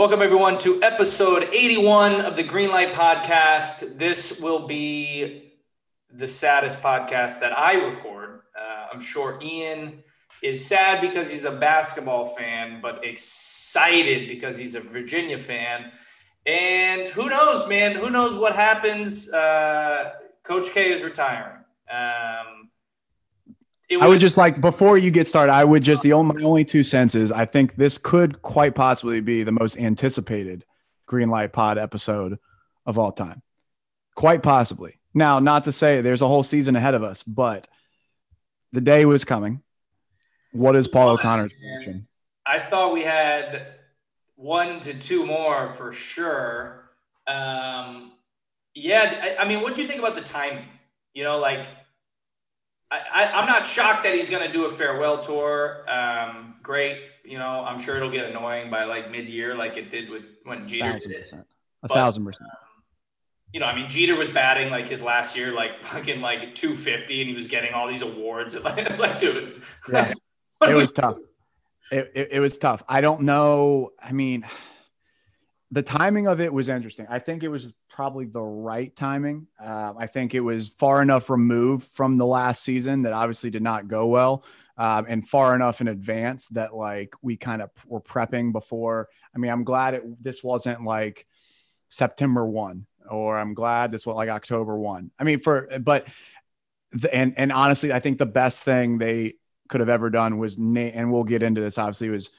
Welcome, everyone, to episode 81 of the Greenlight Podcast. This will be the saddest podcast that I record. Uh, I'm sure Ian is sad because he's a basketball fan, but excited because he's a Virginia fan. And who knows, man? Who knows what happens? Uh, Coach K is retiring. Um, I would just like before you get started, I would just the only my only two cents is I think this could quite possibly be the most anticipated Greenlight Pod episode of all time. Quite possibly. Now, not to say there's a whole season ahead of us, but the day was coming. What is Paul O'Connor's prediction? I thought we had one to two more for sure. Um, yeah, I, I mean, what do you think about the timing? You know, like I, I, I'm not shocked that he's going to do a farewell tour. Um, great, you know, I'm sure it'll get annoying by like mid-year, like it did with when Jeter Thousand did percent. A But- thousand percent. You know, I mean, Jeter was batting like his last year, like fucking like 250, and he was getting all these awards. it's like, dude, Yeah. it was tough. It, it, it was tough. I don't know. I mean, the timing of it was interesting. I think it was probably the right timing. Um, I think it was far enough removed from the last season that obviously did not go well, um, and far enough in advance that like we kind of were prepping before. I mean, I'm glad it this wasn't like September one, or I'm glad this was like October one. I mean, for but the, and and honestly, I think the best thing they could have ever done was name, and we'll get into this obviously, was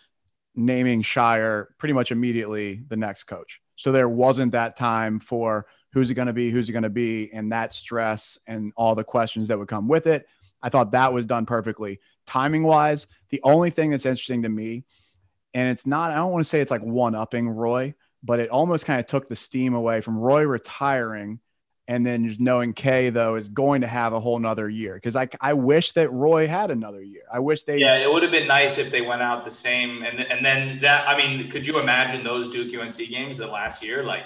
naming Scheyer pretty much immediately the next coach. So there wasn't that time for who's it going to be, who's it going to be, and that stress and all the questions that would come with it. I thought that was done perfectly. Timing wise, the only thing that's interesting to me, and it's not, I don't want to say it's like one upping Roy, but it almost kind of took the steam away from Roy retiring and then just knowing Kay though is going to have a whole nother year because I I wish that Roy had another year. I wish they Yeah, it would have been nice if they went out the same, and and then that. I mean, could you imagine those Duke UNC games the last year? Like,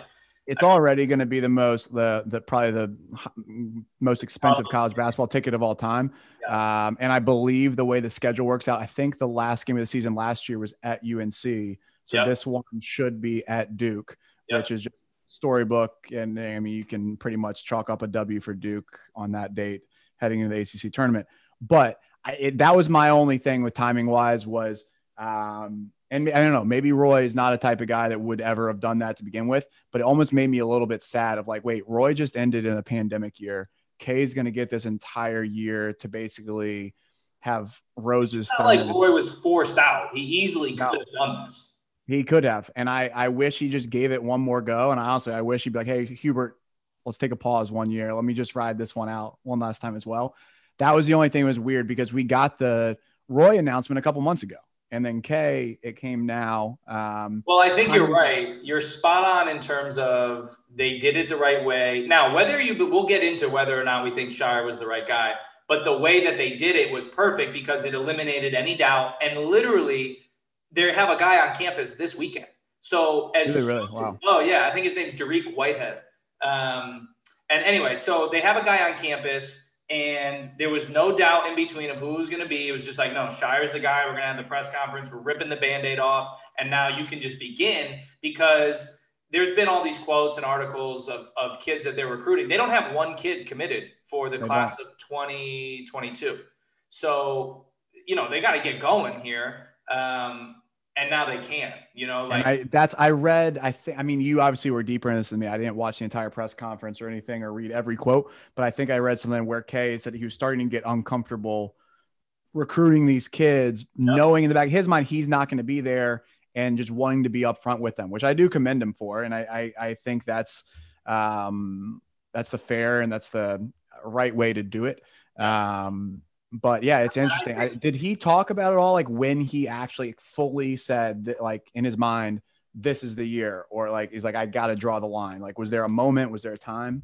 it's already going to be the most the the probably the most expensive college basketball ticket of all time. Um, and I believe the way the schedule works out, I think the last game of the season last year was at UNC, so Yep. this one should be at Duke, Yep. which is just storybook. And I mean, you can pretty much chalk up a W for Duke on that date heading into the ACC tournament. But I, it, that was my only thing with timing wise was. Um, and I don't know, maybe Roy is not a type of guy that would ever have done that to begin with, but it almost made me a little bit sad of like, wait, Roy just ended in a pandemic year. Kay's going to get this entire year to basically have roses. like Roy was forced out. He easily could have done this. He could have. And I, I wish he just gave it one more go. And I honestly, I wish he'd be like, hey, Hubert, let's take a pause one year. Let me just ride this one out one last time as well. That was the only thing that was weird because we got the Roy announcement a couple months ago. And then Kay, it came now. Um, Well, I think you're right. You're spot on in terms of they did it the right way. Now, whether you, but we'll get into whether or not we think Scheyer was the right guy. But the way that they did it was perfect because it eliminated any doubt. And literally, they have a guy on campus this weekend. So as Really, really? Wow. oh yeah, I think his name's Dariq Whitehead. Um, and anyway, so they have a guy on campus, and there was no doubt in between of who was going to be. It was just like, no, Scheyer's the guy. We're going to have the press conference. We're ripping the band-aid off, and now you can just begin because there's been all these quotes and articles of, of kids that they're recruiting. They don't have one kid committed for the They class of 2022. So, you know, they got to get going here. Um, and now they can, you know, like I that's I read I think I mean you obviously were deeper in this than me. I didn't watch the entire press conference or anything or read every quote, but I think I read something where Kay said he was starting to get uncomfortable recruiting these kids, knowing in the back of his mind he's not going to be there and just wanting to be upfront with them, which I do commend him for. And I I, I think that's um that's the fair and that's the right way to do it. Um but yeah, it's interesting. I, did he talk about it all? Like when he actually fully said that, like in his mind, this is the year, or like he's like, I got to draw the line. Like, was there a moment? Was there a time?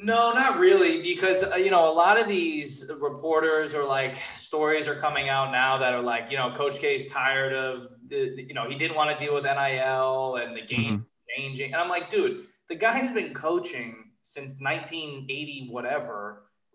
No, not really, because uh, you know a lot of these reporters or like stories are coming out now that are like, you know, Coach K is tired of the, you know, he didn't want to deal with NIL and the game mm-hmm. changing, and I'm like, dude, the guy's been coaching since 1980, whatever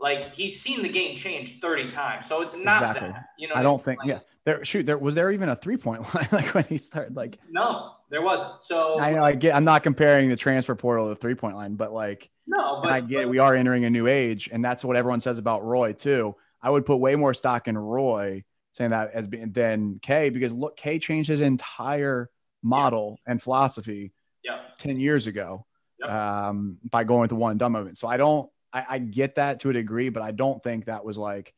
like he's seen the game change 30 times. So it's not exactly. that, you know. I don't think, like, yeah. There, shoot, there was there even a three point line like when he started? Like, no, there wasn't. So I know I get, I'm not comparing the transfer portal to the three point line, but like, no, but I get but, we are entering a new age, and that's what everyone says about Roy too. I would put way more stock in Roy saying that as being than K because look, K changed his entire model yeah. and philosophy yeah. 10 years ago um, by going with the one dumb movement. So I don't, I, I, get that to a degree, but I don't think that was like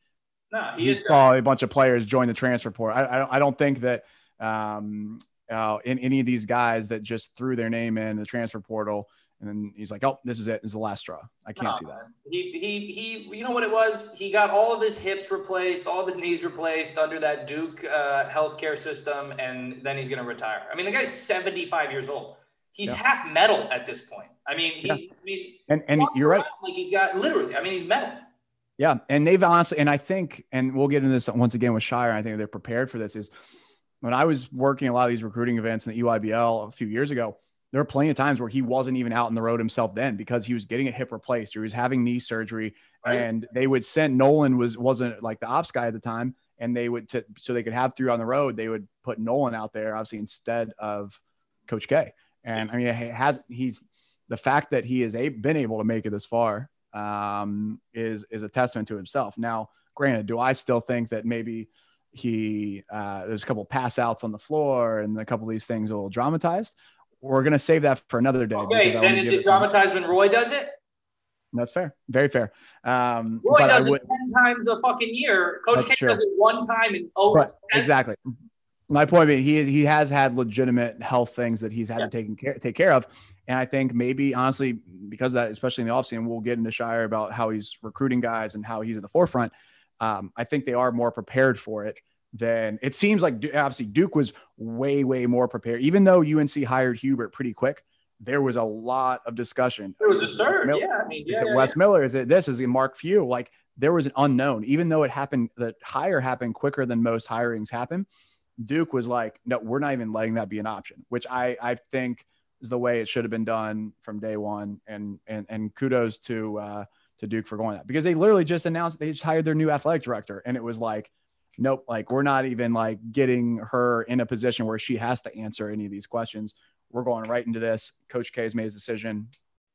no, he, he saw a bunch of players join the transfer portal. I, I, I don't think that um, uh, in any of these guys that just threw their name in the transfer portal and then he's like, "Oh, this is it. This is the last straw. I can't no, see that." He he he. You know what it was? He got all of his hips replaced, all of his knees replaced under that Duke uh, healthcare system, and then he's going to retire. I mean, the guy's seventy five years old. He's yeah. half metal at this point. I mean, he, yeah. I mean, and and you're right. Like he's got literally. I mean, he's metal. Yeah, and they've honestly, and I think, and we'll get into this once again with Scheyer. I think they're prepared for this. Is when I was working a lot of these recruiting events in the EYBL a few years ago, there were plenty of times where he wasn't even out on the road himself then because he was getting a hip replaced or he was having knee surgery, right. and they would send Nolan was wasn't like the ops guy at the time, and they would t- so they could have through on the road. They would put Nolan out there, obviously instead of Coach K. And I mean, it has he's the fact that he has a, been able to make it this far um, is is a testament to himself. Now, granted, do I still think that maybe he uh, there's a couple pass outs on the floor and a couple of these things a little dramatized? We're gonna save that for another day. Okay, then is it dramatized when Roy does it? That's fair. Very fair. Um, Roy does would, it 10 times a fucking year. Coach K does it one time and oh, exactly my point being he he has had legitimate health things that he's had yeah. to take care take care of. And I think maybe honestly, because that, especially in the offseason, we'll get into Scheyer about how he's recruiting guys and how he's in the forefront. Um, I think they are more prepared for it than it seems like. Obviously, Duke was way, way more prepared. Even though UNC hired Hubert pretty quick, there was a lot of discussion. There was a surge. Yeah, I mean, yeah, is it yeah, Wes yeah. Miller? Is it this? Is it Mark Few? Like there was an unknown, even though it happened. The hire happened quicker than most hirings happen. Duke was like, no, we're not even letting that be an option, which I, I think is the way it should have been done from day one. And, and, and kudos to, uh, to Duke for going that because they literally just announced they just hired their new athletic director. And it was like, nope, like we're not even like getting her in a position where she has to answer any of these questions. We're going right into this. Coach K has made his decision.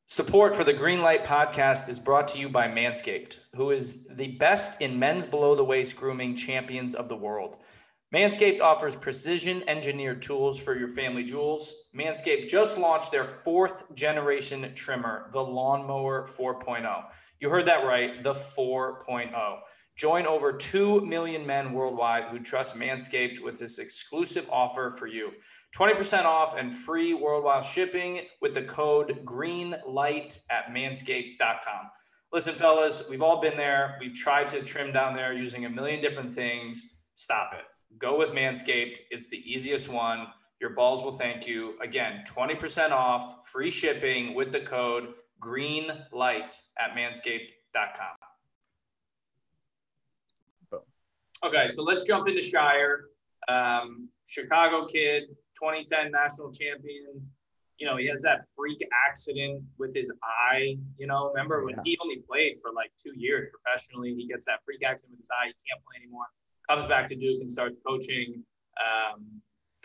Support for the Greenlight podcast is brought to you by Manscaped, who is the best in men's below the waist grooming champions of the world. Manscaped offers precision engineered tools for your family jewels. Manscaped just launched their fourth generation trimmer, the Lawnmower 4.0. You heard that right, the 4.0. Join over 2 million men worldwide who trust Manscaped with this exclusive offer for you 20% off and free worldwide shipping with the code GREENLIGHT at manscaped.com. Listen, fellas, we've all been there. We've tried to trim down there using a million different things. Stop it go with Manscaped. It's the easiest one. Your balls will thank you. Again, 20% off, free shipping with the code GREENLIGHT at manscaped.com. Okay, so let's jump into Scheyer. Um, Chicago kid, 2010 national champion. You know, he has that freak accident with his eye. You know, remember when yeah. he only played for like two years professionally? He gets that freak accident with his eye. He can't play anymore comes back to Duke and starts coaching um,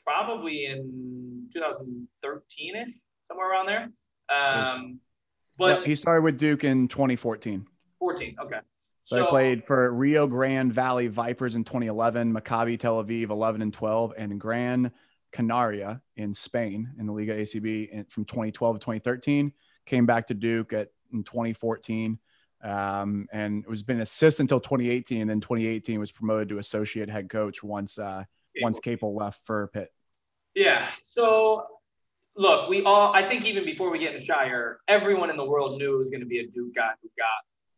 probably in 2013 ish, somewhere around there. Um, but he started with Duke in 2014. 14, okay. So, so I played for Rio Grande Valley Vipers in 2011, Maccabi Tel Aviv 11 and 12, and Gran Canaria in Spain in the Liga ACB from 2012 to 2013. Came back to Duke at in 2014 um, and it was been assistant until 2018. And then 2018 was promoted to associate head coach once uh, once Capel left for Pitt. Yeah. So look, we all I think even before we get into Scheyer, everyone in the world knew it was going to be a Duke guy who got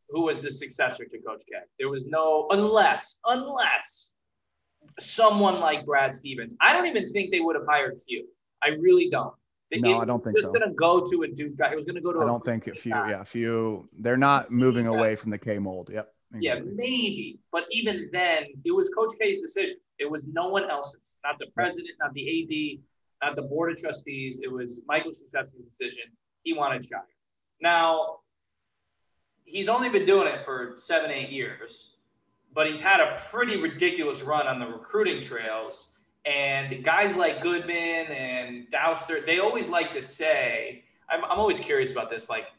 who was the successor to Coach K. There was no unless unless someone like Brad Stevens. I don't even think they would have hired few. I really don't. No, I don't think so. was going to go to a Duke guy. It was going to go to. I a don't think a few. guy. Yeah, few. They're not moving away from the K mold. Yep. Yeah, maybe. But even then, it was Coach K's decision. It was no one else's. Not the president, not the AD, not the board of trustees. It was Michael Krzyzewski's decision. He wanted Scheyer. Now, he's only been doing it for seven, eight years, but he's had a pretty ridiculous run on the recruiting trails. And guys like Goodman and Dowster, they always like to say, I'm, I'm always curious about this, like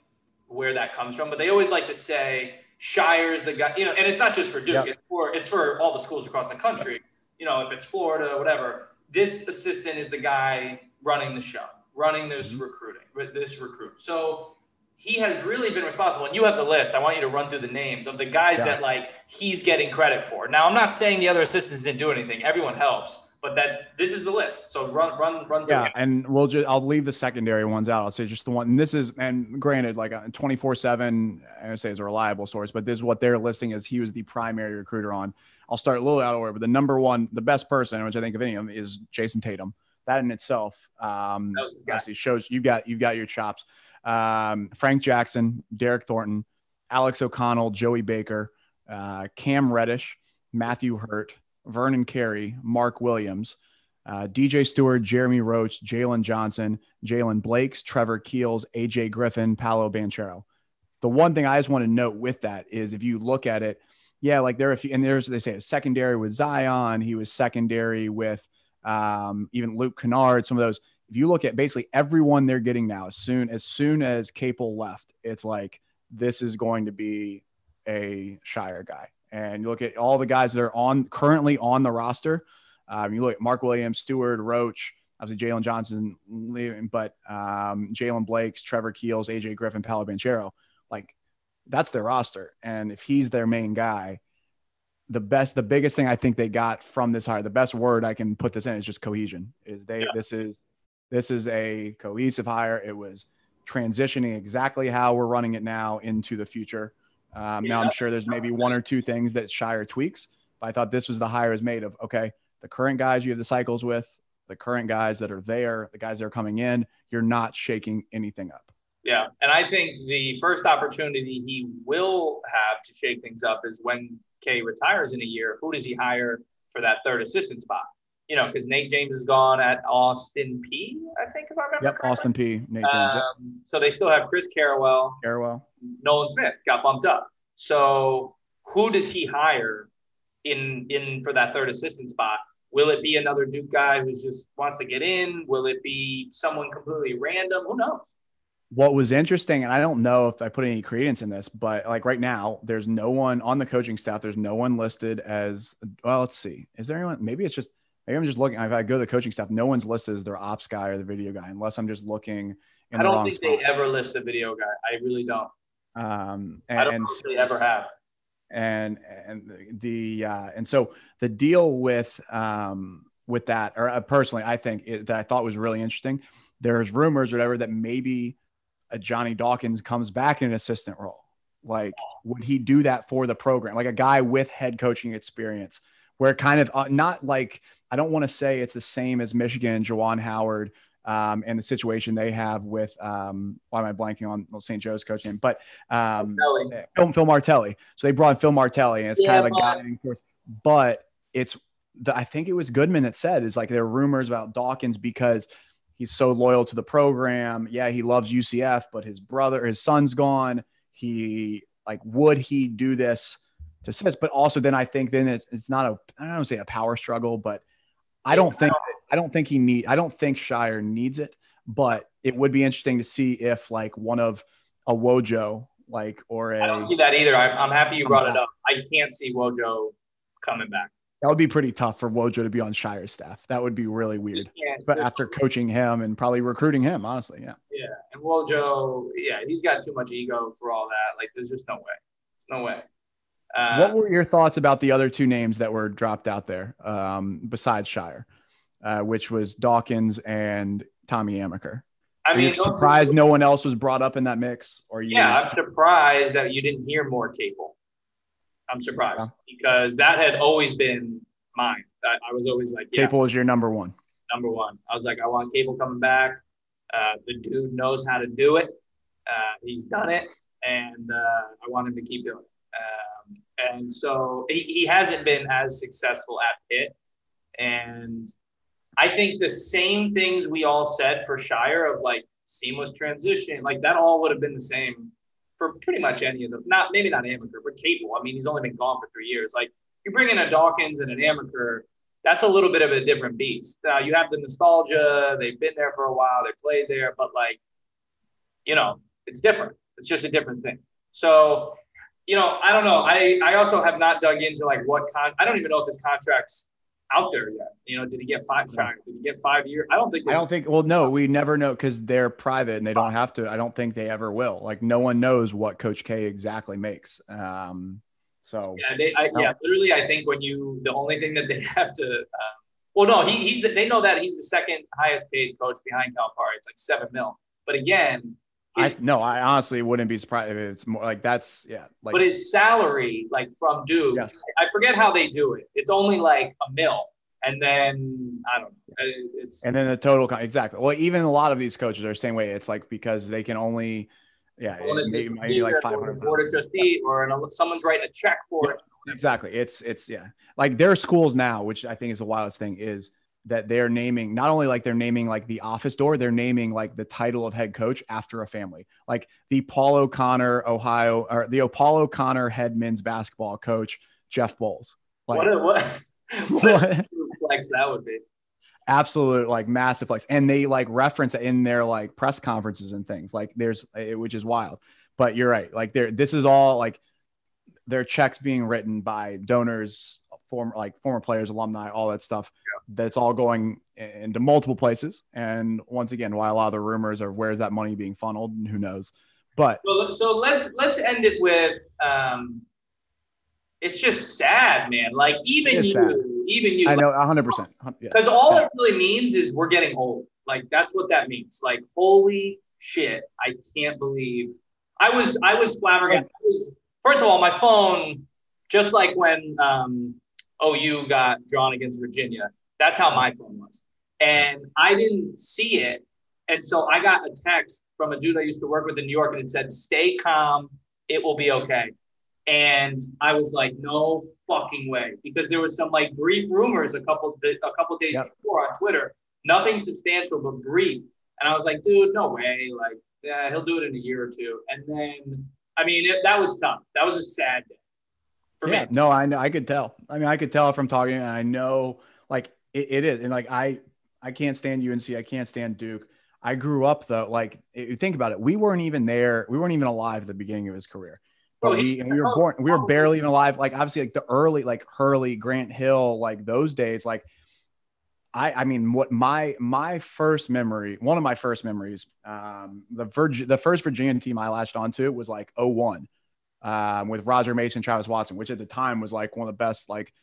where that comes from, but they always like to say, Scheyer's the guy, you know, and it's not just for Duke, Yep. it's for it's for all the schools across the country. You know, if it's Florida, whatever, this assistant is the guy running the show, running this mm-hmm. recruiting, this recruit. So he has really been responsible. And you have the list. I want you to run through the names of the guys Yeah. that like he's getting credit for. Now, I'm not saying the other assistants didn't do anything. Everyone helps, but that this is the list. So run, run, run through. Yeah, and we'll just I'll leave the secondary ones out. I'll say just the one. And this is and granted, like twenty four seven, I would say is a reliable source, but this is what they're listing as he was the primary recruiter on. I'll start a little out of order, but the number one, the best person, which I think of any of them, is Jayson Tatum. That in itself, um, That was his guy. obviously shows you've got you've got your chops. Um, Frank Jackson, Derryck Thornton, Alex O'Connell, Joey Baker, uh, Cam Reddish, Matthew Hurt, Vernon Carey, Mark Williams, uh, DJ Steward, Jeremy Roach, Jalen Johnson, Jaylen Blakes, Trevor Keels, AJ Griffin, Paolo Banchero. The one thing I just want to note with that is if you look at it, yeah, like there are a few, and there's they say secondary with Zion, he was secondary with um, even Luke Kennard, some of those. If you look at basically everyone they're getting now, as soon as soon as Capel left, it's like this is going to be a Scheyer guy. And you look at all the guys that are on currently on the roster. Um, you look at Mark Williams, Steward, Roach, obviously Jalen Johnson leaving, but um, Jaylen Blakes, Trevor Keels, AJ Griffin, Paolo Banchero, like that's their roster. And if he's their main guy, the best, the biggest thing I think they got from this hire, the best word I can put this in is just cohesion. Is they Yeah. this is this is a cohesive hire. It was transitioning exactly how we're running it now into the future. Um, now I'm sure there's maybe one or two things that Scheyer tweaks, but I thought this was the hire is made of okay, the current guys you have the cycles with, the current guys that are there, the guys that are coming in, you're not shaking anything up. Yeah, and I think the first opportunity he will have to shake things up is when Kay retires in a year. Who does he hire for that third assistant spot? You know, because Nate James is gone at Austin Peay. I think if I remember Yep, correctly. Austin Peay, Nate James, yep. Um, so they still have Chris Carrawell, Carwell. Nolan Smith got bumped up. So who does he hire in in for that third assistant spot? Will it be another Duke guy who's just wants to get in? Will it be someone completely random? Who knows? What was interesting, and I don't know if I put any credence in this, but like right now, there's no one on the coaching staff. There's no one listed as well. Let's see. Is there anyone? Maybe it's just maybe I'm just looking. If I go to the coaching staff, no one's listed as their ops guy or the video guy, unless I'm just looking. In I don't think spot. they ever list a video guy. I really don't. Um, I and, don't and know if they ever have. and and the uh, and so the deal with um, with that, or uh, personally, I think it, that I thought was really interesting. There's rumors, or whatever, that maybe a Johnny Dawkins comes back in an assistant role. Like, would he do that for the program? Like a guy with head coaching experience, where kind of uh, not like I don't want to say it's the same as Michigan Juwan Howard. Um, and the situation they have with um, why am I blanking on well, St. Joe's coaching? But um. Phil, Phil Martelli. So they brought in Phil Martelli, and it's Yeah, kind of a guiding force. But it's the I think it was Goodman that said is like there are rumors about Dawkins because he's so loyal to the program. Yeah, he loves UCF, but his brother, his son's gone. He like would he do this to sis? But also then I think then it's it's not a I don't say a power struggle, but I don't think I don't think he need I don't think Scheyer needs it, but it would be interesting to see if like one of a Wojo like or a I don't see that either. I'm, I'm happy you brought it up. I can't see Wojo coming back. that would be pretty tough for Wojo to be on Scheyer's staff. That would be really weird. But after coaching him and probably recruiting him, honestly, yeah. yeah, and Wojo, yeah, he's got too much ego for all that. Like, there's just no way. No way. Uh, what were your thoughts about the other two names that were dropped out there um, besides Scheyer, uh, which was Dawkins and Tommy Amaker? I mean, you surprised no one else was brought up in that mix? Or you Yeah, I'm surprised that you didn't hear more Capel. I'm surprised because that had always been mine. I, I was always like, yeah, Capel is your number one. number one. I was like, I want Capel coming back. Uh, the dude knows how to do it. Uh, he's done it, and uh, I want him to keep doing it. And so he, he hasn't been as successful at Pitt. And I think the same things we all said for Scheyer of like seamless transition, like that all would have been the same for pretty much any of them. Not maybe not Amaker, but Capel. I mean, he's only been gone for three years. Like you bring in a Dawkins and an Amaker, that's a little bit of a different beast. Uh, you have the nostalgia; they've been there for a while, they played there, but like, you know, it's different. It's just a different thing. So, you know, I don't know. I I also have not dug into like what con. I don't even know if his contract's out there yet. You know, did he get five? Did he get five years? I don't think. I don't think. Well, no, we never know because they're private and they don't have to. I don't think they ever will. Like no one knows what Coach K exactly makes. Um, so Yeah, they. I. Yeah, literally, I think when you the only thing that they have to. Uh, well, no, he, he's the, they know that he's the second highest paid coach behind Calipari. It's like seven mil. But again, I no, I honestly wouldn't be surprised if it's more like that's yeah. Like but his salary, like from Duke, Yes. I forget how they do it. It's only like a mil, and then I don't know. Uh, It's and then the total con- exactly. Well, even a lot of these coaches are the same way. It's like because they can only yeah, it bonus may- might be like five from board of trustee or an, someone's writing a check for it. Exactly. It's it's yeah. Like their schools now, which I think is the wildest thing, is that they're naming not only like they're naming like the office door, they're naming like the title of head coach after a family. Like the Paul O'Connor, Ohio, or the Paul O'Connor head men's basketball coach, Jeff Bowles. Like What a, what, what what? flex that would be. absolute like massive flex and they like reference it in their like press conferences and things like there's eh, it, which is wild but you're right like there this is all like their checks being written by donors former like former players alumni all that stuff that's all going into multiple places and once again why a lot of the rumors are where's that money being funneled and who knows but So, so let's let's end it with um, it's just sad, man. Like even you, sad. even you, i know 100% because all sad. it really means is we're getting old. Like that's what that means. Like holy shit, I can't believe I was I was flabbergasted. I was, first of all, my phone, just like when um, Oh, OU got drawn against Virginia, that's how my phone was, and I didn't see it, and so I got a text from a dude I used to work with in New York, and it said, "Stay calm, it will be okay." And I was like, "No fucking way," because there was some like brief rumors a couple a couple days Yep. before on Twitter, nothing substantial but brief, and I was like, "Dude, no way!" Like, yeah, he'll do it in a year or two, and then I mean, it, that was tough. That was a sad day yeah, me. no, I know. I could tell. I mean, I could tell from talking, and I know, like, it, it is. And like, I, I can't stand UNC. I can't stand Duke. I grew up though. Like, you think about it, we weren't even there. We weren't even alive at the beginning of his career. But Bro, we, and we were born. We were barely even alive. Like, obviously, like the early, like Hurley, Grant Hill, like those days. Like, I, I mean, what my my first memory, one of my first memories, um, the Virg, the first Virginia team I latched onto was like 01 um, with Roger Mason, Travis Watson, which at the time was like one of the best, like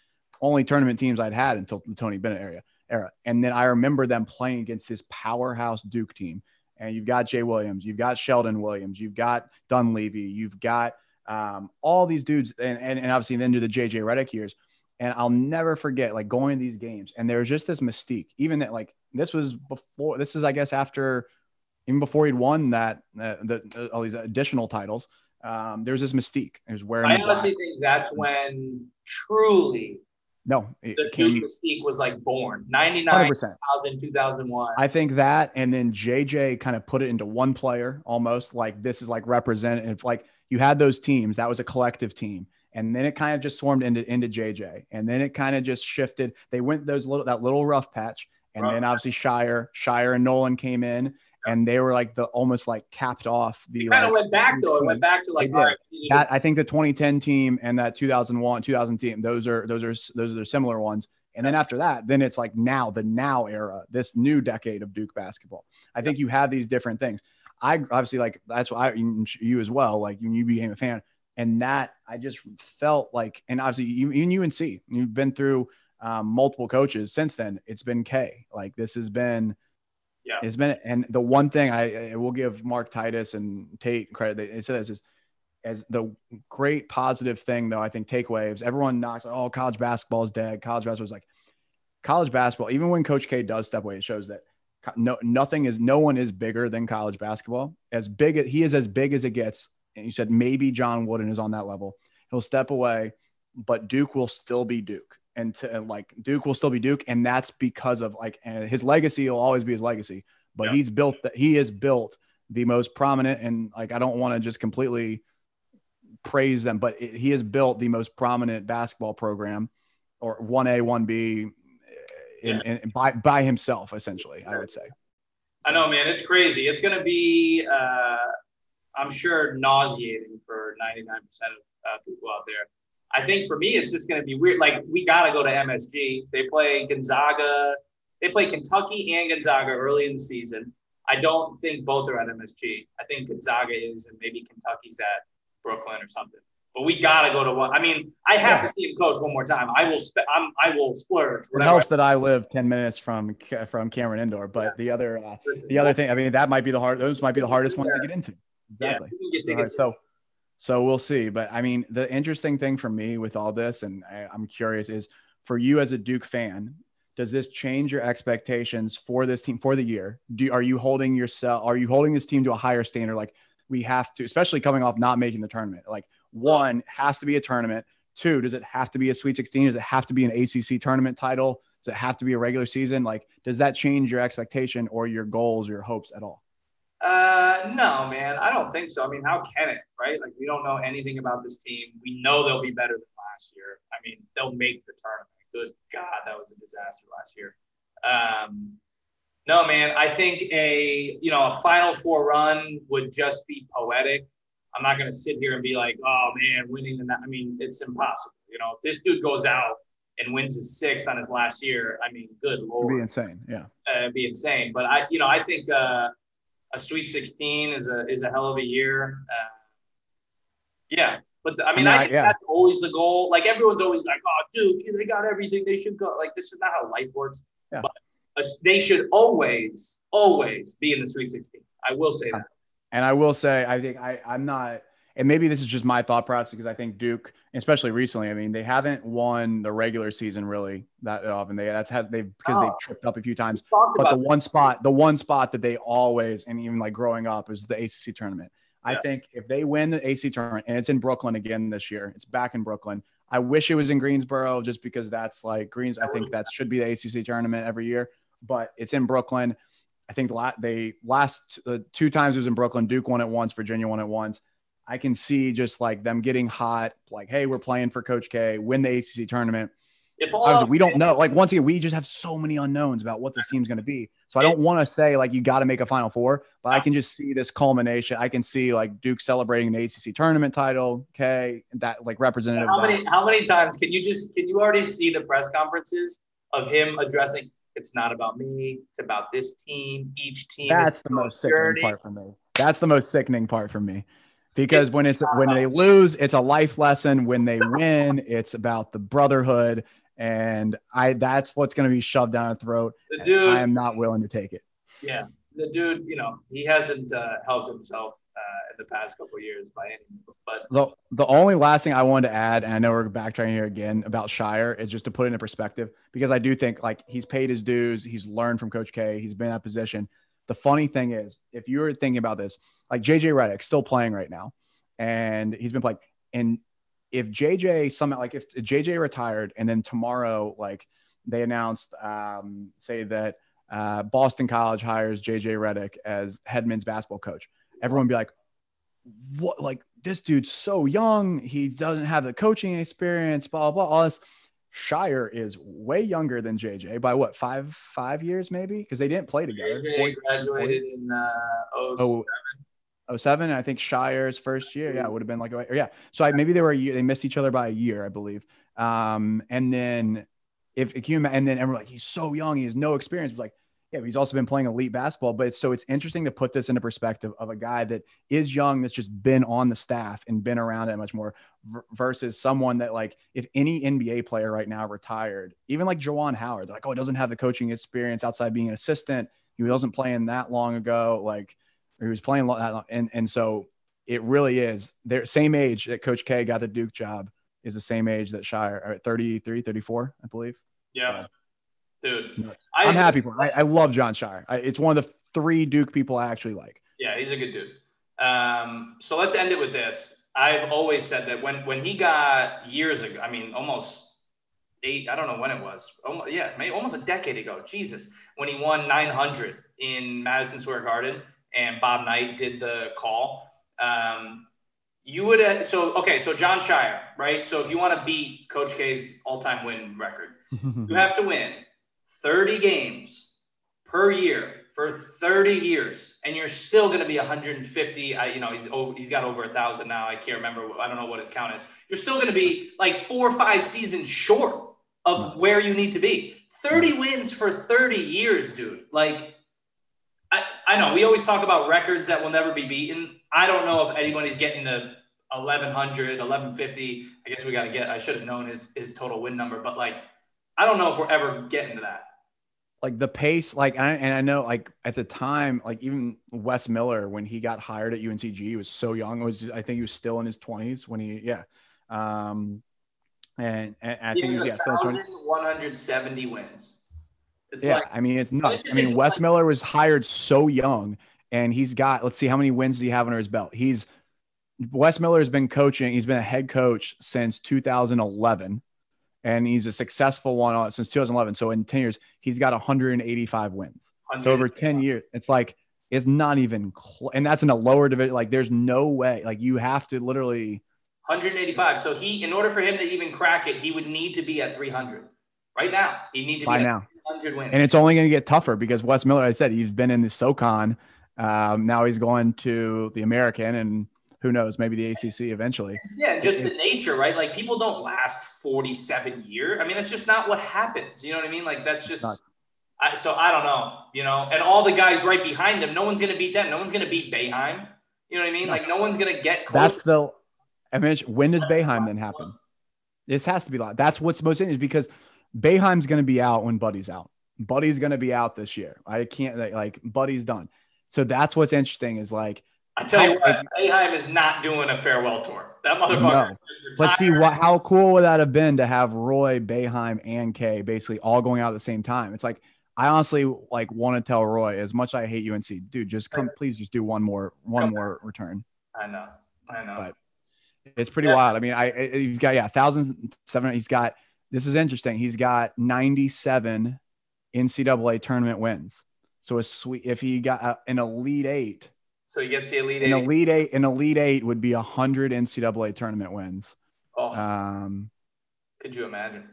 only tournament teams I'd had until the Tony Bennett era. Era, and then I remember them playing against this powerhouse Duke team. And you've got Jay Williams, you've got Sheldon Williams, you've got Dunleavy, you've got um, all these dudes, and, and, and obviously then do the JJ Redick years. And I'll never forget like going to these games, and there's just this mystique. Even that, like this was before. This is, I guess, after even before he'd won that uh, the, the all these additional titles. Um, there's this mystique. Was wearing. I the honestly think that's when truly no, it the came mystique was like born. 100. 99, 2000, 2001. I think that, and then JJ kind of put it into one player almost like this is like representative. Like you had those teams, that was a collective team. And then it kind of just swarmed into, into JJ. And then it kind of just shifted. They went those little, that little rough patch. And Rough then obviously Scheyer, Scheyer and Nolan came in and they were like the almost like capped off the, kind of like, went back though. It went back to like, all right, we need to that I think the 2010 team and that 2001, 2000 team, those are those are those are similar ones. And then after that, then it's like now the now era, this new decade of Duke basketball. I think you have these different things. I obviously like that's why I, you as well. Like when you became a fan, and that I just felt like, and obviously even UNC, you've been through um, multiple coaches since then. It's been K. Like this has been Yeah. It's been, and the one thing I, I will give Mark Titus and Tate credit, they, said this is as the great positive thing, though, I think takeaway is everyone knocks, oh, college basketball is dead. College basketball is like college basketball, even when Coach K does step away, it shows that no, nothing is, no one is bigger than college basketball. As big he is, as big as it gets. And you said maybe John Wooden is on that level. He'll step away, but Duke will still be Duke. And, to, like Duke will still be Duke, and that's because of like and his legacy will always be his legacy. But Yeah. he's built that he has built the most prominent, and like I don't want to just completely praise them, but it, he has built the most prominent basketball program, or one A, one B, by by himself, essentially. I would say. I know, man. It's crazy. It's going to be, uh, I'm sure, nauseating for 99% of uh, people out there. I think for me, it's just going to be weird. Like, we got to go to MSG. They play Gonzaga. They play Kentucky and Gonzaga early in the season. I don't think both are at MSG. I think Gonzaga is, and maybe Kentucky's at Brooklyn or something. But we got to go to one. I mean, I have to see him coach one more time. I will. Spe- I'm, I will splurge. It helps that I live ten minutes from from Cameron Indoor, but the other uh, Listen, the other thing, I mean, that might be the hard. Those might be the hardest ones to get into. yeah, Exactly. get So, all right, tickets. So we'll see but i mean the interesting thing for me with all this and I, i'm curious is for you as a duke fan does this change your expectations for this team for the year? Do are you holding yourself are you holding this team to a higher standard? Like we have to especially coming off not making the tournament like one has to be a tournament. Two does it have to be a sweet 16 does it have to be an acc tournament title? Does it have to be a regular season? Like does that change your expectation or your goals or your hopes at all Uh, no, man, I don't think so. I mean, how can it, right? Like, we don't know anything about this team. We know they'll be better than last year. I mean, they'll make the tournament. Good God, that was a disaster last year. Um, no, man, I think a you know a Final Four run would just be poetic. I'm not going to sit here and be like, oh man, winning the. I mean, it's impossible. You know, if this dude goes out and wins his sixth on his last year, I mean, good it'd lord be insane yeah uh, it'd be insane. But I, you know, I think uh, a Sweet 16 is a is a hell of a year. Uh, yeah, but the, I mean, I I, mean, I- think yeah. that's always the goal. Like everyone's always like, "Oh, dude, they got everything. They should go." Like this is not how life works. Yeah. But uh, they should always, always be in the Sweet 16. I will say that. And I will say, I think I, I'm not, and maybe this is just my thought process because I think Duke, especially recently, I mean, they haven't won the regular season really that often. They that's had they because they've Oh. tripped up a few times. But the one spot, the one spot that they always, and even like growing up, is the ACC tournament. I think if they win the AC tournament and it's in Brooklyn again this year, it's back in Brooklyn. I wish it was in Greensboro just because that's like Greens. I think that should be the ACC tournament every year, but it's in Brooklyn. I think they last uh, two times it was in Brooklyn. Duke won it once, Virginia won it once. I can see just like them getting hot, like, hey, we're playing for Coach K, win the ACC tournament. if all we don't know. Like once again, we just have so many unknowns about what this team's going to be. So I don't want to say like you got to make a Final Four, but I can just see this culmination. I can see like Duke celebrating an ACC tournament title. Okay, that like representative. How many how many times can you just can you already see the press conferences of him addressing? It's not about me. It's about this team. Each team. That's the most sickening part for me. That's the most sickening part for me. Because when it's when they lose, it's a life lesson. When they win, it's about the brotherhood. And I that's what's going to be shoved down our throat. The dude, I am not willing to take it. yeah, the dude. You know, he hasn't uh, helped himself uh, in the past couple of years by any means. But The, the only last thing I wanted to add, and I know we're backtracking here again about Scheyer, is just to put it in perspective because I do think like he's paid his dues, he's learned from Coach K, he's been in that position. The funny thing is, if you're thinking about this, like JJ Redick still playing right now, and he's been playing, and if JJ somehow like if JJ retired and then tomorrow like they announced um, say that uh, Boston College hires JJ Redick as head men's basketball coach, everyone be like, what like this dude's so young, he doesn't have the coaching experience, blah blah, blah all this. Scheyer is way younger than JJ by what five five years maybe because they didn't play together. JJ graduated in uh, Oh, 07, I think Scheyer's first year. Yeah, it would have been like, a- yeah. So I, maybe they were a year, they missed each other by a year, I believe. Um, and then if, if you, and then everyone like, he's so young, he has no experience. Like, yeah, he's also been playing elite basketball. But it's, so it's interesting to put this into perspective of a guy that is young, that's just been on the staff and been around it much more v- versus someone that like, if any NBA player right now retired, even like Juwan Howard, they're like, oh, he doesn't have the coaching experience outside being an assistant He wasn't playing that long ago. Like he was playing that long, and and so it really is. They're same age that Coach K got the Duke job is the same age that Scheyer at 33, 34, I believe. Yeah. Dude, I, am happy for him. I, I, love Jon Scheyer. I, it's one of the three Duke people I actually like. Yeah, he's a good dude. Um, so let's end it with this. I've always said that when when he got years ago, I mean, almost eight, I don't know when it was. Almost, yeah, maybe almost a decade ago. Jesus, when he won 900 in Madison Square Garden, and Bob Knight did the call. Um, you would uh, so okay. So Jon Scheyer, right? So if you want to beat Coach K's all-time win record, you have to win 30 games per year for 30 years, and you're still going to be 150. I, uh, you know, he's over, he's got over a thousand now. I can't remember. I don't know what his count is. You're still going to be like four or five seasons short of where you need to be. 30 wins for 30 years, dude. Like, I, I know we always talk about records that will never be beaten. I don't know if anybody's getting to 1100, 1150. I guess we got to get, I should have known his, his total win number, but like, I don't know if we're ever getting to that like the pace, like, and I know, like at the time, like even Wes Miller when he got hired at UNCG, he was so young. It was I think he was still in his twenties when he, yeah, um, and, and I he think yeah, hundred seventy wins. It's yeah, like, I mean it's nuts. I mean Wes Miller was hired so young, and he's got let's see how many wins does he have under his belt. He's Wes Miller has been coaching. He's been a head coach since 2011 and he's a successful one since 2011. So in 10 years, he's got 185 wins. So over 10 years, it's like it's not even, cl- and that's in a lower division. Like there's no way. Like you have to literally 185. So he, in order for him to even crack it, he would need to be at 300 right now. He need to be by now. 100 wins, and it's only going to get tougher because Wes Miller. I said he's been in the SoCon. Um, now he's going to the American and who knows, maybe the ACC eventually. Yeah, just the nature, right? Like people don't last 47 years. I mean, it's just not what happens. You know what I mean? Like that's just. I, so I don't know, you know, and all the guys right behind him, no one's going to beat them. No one's going to beat Boeheim. You know what I mean? No. Like no one's going to get close. That's the. I mean, when does Boeheim then happen? This has to be like that's what's most interesting because Boeheim's going to be out when Buddy's out. Buddy's going to be out this year. I can't like Buddy's done. So that's what's interesting is like I tell you what, Boeheim is not doing a farewell tour. That motherfucker. No. Let's see what how cool would that have been to have Roy, Boeheim, and K basically all going out at the same time. It's like I honestly like want to tell Roy as much as I hate UNC, dude, just come, please, just do one more, one come more return. I know, I know, but it's pretty yeah. wild. I mean, I you've got yeah, thousand seven. He's got this is interesting. He's got ninety seven NCAA tournament wins. So a sweet if he got uh, an elite eight so he gets the elite an eight. elite eight. An elite eight would be a hundred NCAA tournament wins. Oh, um, could you imagine?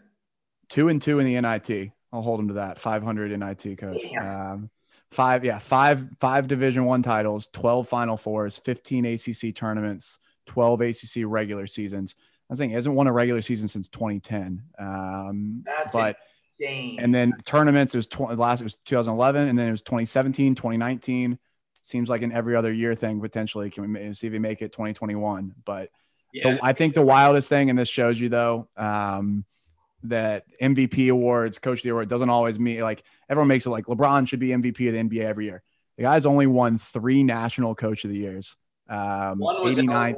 Two and two in the NIT. I'll hold him to that. Five hundred NIT coach. Um, five, yeah, five, five Division One titles, twelve Final Fours, fifteen ACC tournaments, twelve ACC regular seasons. I think he hasn't won a regular season since 2010. Um, That's but, insane. And then tournaments, it was 20, last, it was 2011, and then it was 2017, 2019, seems like an every other year thing potentially. Can we see if we make it 2021? But yeah. the, I think the wildest thing, and this shows you though, um, that MVP awards, coach of the award doesn't always mean like everyone makes it like LeBron should be MVP of the NBA every year. The guy's only won three national coach of the years. Um, one was 89,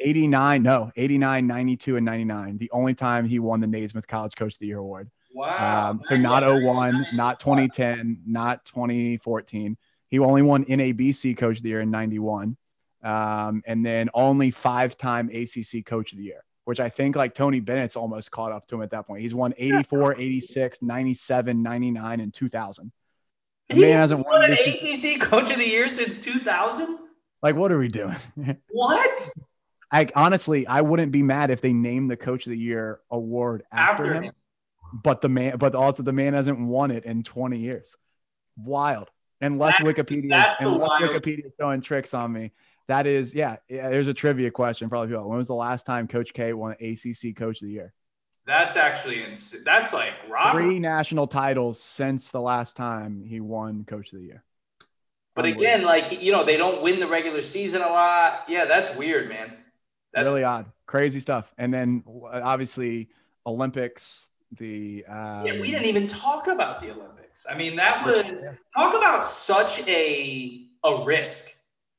89, no, 89, 92, and 99. The only time he won the Naismith College Coach of the Year award. Wow. Um, so not 01, not 2010, not 2014. He only won NABC Coach of the Year in 91. Um, and then only five time ACC Coach of the Year, which I think like Tony Bennett's almost caught up to him at that point. He's won 84, 86, 97, 99, and 2000. The he man hasn't won an ACC Coach of the Year since 2000. Like, what are we doing? what? I honestly, I wouldn't be mad if they named the Coach of the Year award after, after him. him. But the man, but also the man hasn't won it in 20 years. Wild unless that's, Wikipedia that's unless Wikipedia is showing tricks on me. That is, yeah, yeah. There's a trivia question probably. People. When was the last time Coach K won ACC Coach of the Year? That's actually ins- that's like three national titles since the last time he won Coach of the Year. But again, like you know, they don't win the regular season a lot. Yeah, that's weird, man. That's really odd, crazy stuff. And then obviously Olympics, The um, yeah, we didn't even talk about the Olympics. I mean, that was talk about such a a risk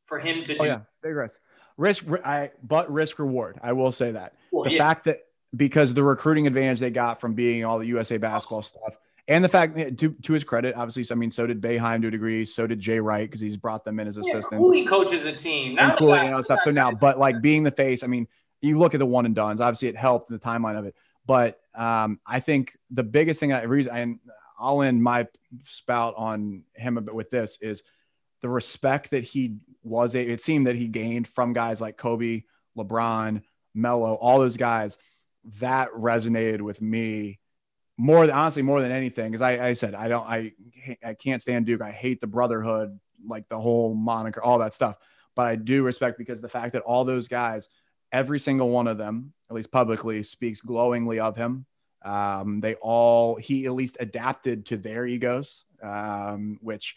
for him to do. Oh yeah, big risk. Risk, I but risk reward. I will say that Well, the yeah. fact that because the recruiting advantage they got from being all the USA basketball stuff, and the fact to to his credit, obviously, I mean, so did Boeheim to a degree, so did Jay Wright because he's brought them in as Yeah, assistants. Cooley coaches a team. The Cooley and all stuff. So now, but like being the face, I mean, you look at the one and dones. Obviously, it helped in the timeline of it. But um, I think the biggest thing I reason and I'll end my spout on him a bit with this is the respect that he was. A, it seemed that he gained from guys like Kobe, LeBron, Melo, all those guys. That resonated with me more honestly more than anything because I, I said I don't I I can't stand Duke. I hate the brotherhood, like the whole moniker, all that stuff. But I do respect because the fact that all those guys, every single one of them, at least publicly, speaks glowingly of him. Um, they all he at least adapted to their egos, um, which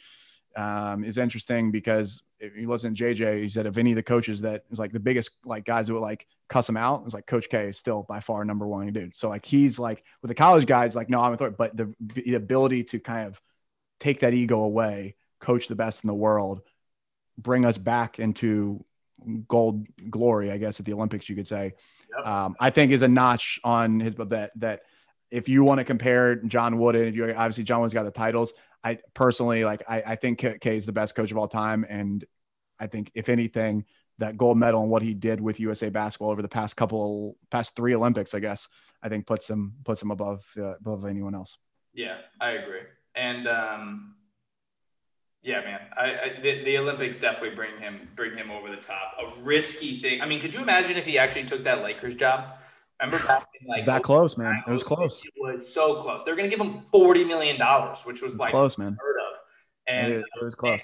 um, is interesting because if you listen to JJ, he said of any of the coaches that was like the biggest like guys who would like cuss him out, it was like Coach K is still by far number one dude. So like he's like with the college guys, like no, I'm a authority, but the, the ability to kind of take that ego away, coach the best in the world, bring us back into gold glory, I guess at the Olympics you could say. Yep. Um, I think is a notch on his but that that if you want to compare John Wooden, if you obviously John Wooden's got the titles. I personally like I, I think K K is the best coach of all time. And I think if anything, that gold medal and what he did with USA basketball over the past couple past three Olympics, I guess, I think puts him puts him above uh, above anyone else. Yeah, I agree. And um, yeah, man, I, I the, the Olympics definitely bring him bring him over the top. A risky thing. I mean, could you imagine if he actually took that Lakers job? Remember back in like that close, man. It was close. It was so close. They're gonna give him forty million dollars, which was like close, man. heard of. And it, it was close.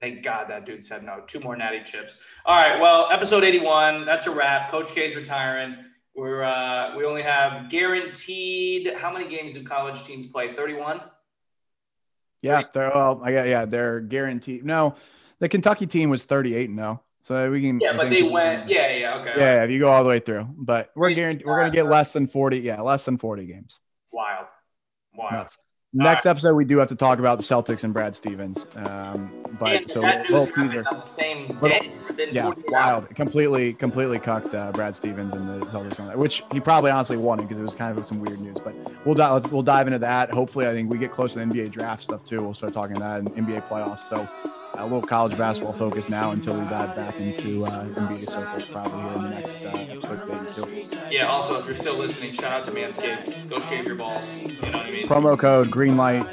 Thank God that dude said no. Two more natty chips. All right. Well, episode 81. That's a wrap. Coach K's retiring. We're uh, we only have guaranteed. How many games do college teams play? 31. Yeah, they're well, I got yeah, they're guaranteed. No, the Kentucky team was 38 and no. So we can Yeah, but they we went. Yeah, yeah. Okay. Yeah, if you go all the way through. But we're guaranteed we're gonna get less than 40, yeah, less than 40 games. Wild. Wild. Nuts. Next episode, we do have to talk about the Celtics and Brad Stevens. Um, but and so that little news happened teaser. on the same Little- day. Within Yeah, 48 hours. wild. Completely, completely cucked uh, Brad Stevens and the Celtics on that, which he probably honestly wanted because it was kind of some weird news. But we'll dive, let's, we'll dive into that. Hopefully, I think we get close to the NBA draft stuff too. We'll start talking that and NBA playoffs. So a little college basketball focus now until we dive back into uh, NBA circles probably here in the next uh, episode of 82. Yeah. Also, if you're still listening, shout out to Manscaped. Go shave your balls. You know what I mean? Promo code Greenlight.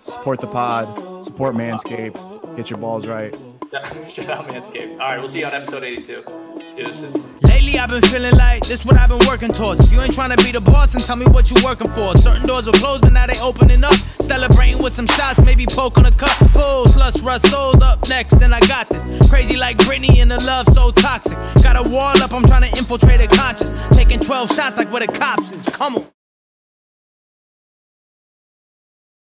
Support the pod. Support Manscaped. Get your balls right. shout out Manscaped. All right. We'll see you on episode 82. Deuces. Lately I've been feeling like this what I've been working towards. If you ain't trying to be the boss, then tell me what you working for. Certain doors were closed, but now they opening up. Celebrating with some shots, maybe poke on a cup. Pulls, lust, rust, up next, and I got this. Crazy like Britney and the love so toxic. Got a wall up, I'm trying to infiltrate a conscience. Taking 12 shots like where the cops is. Come on.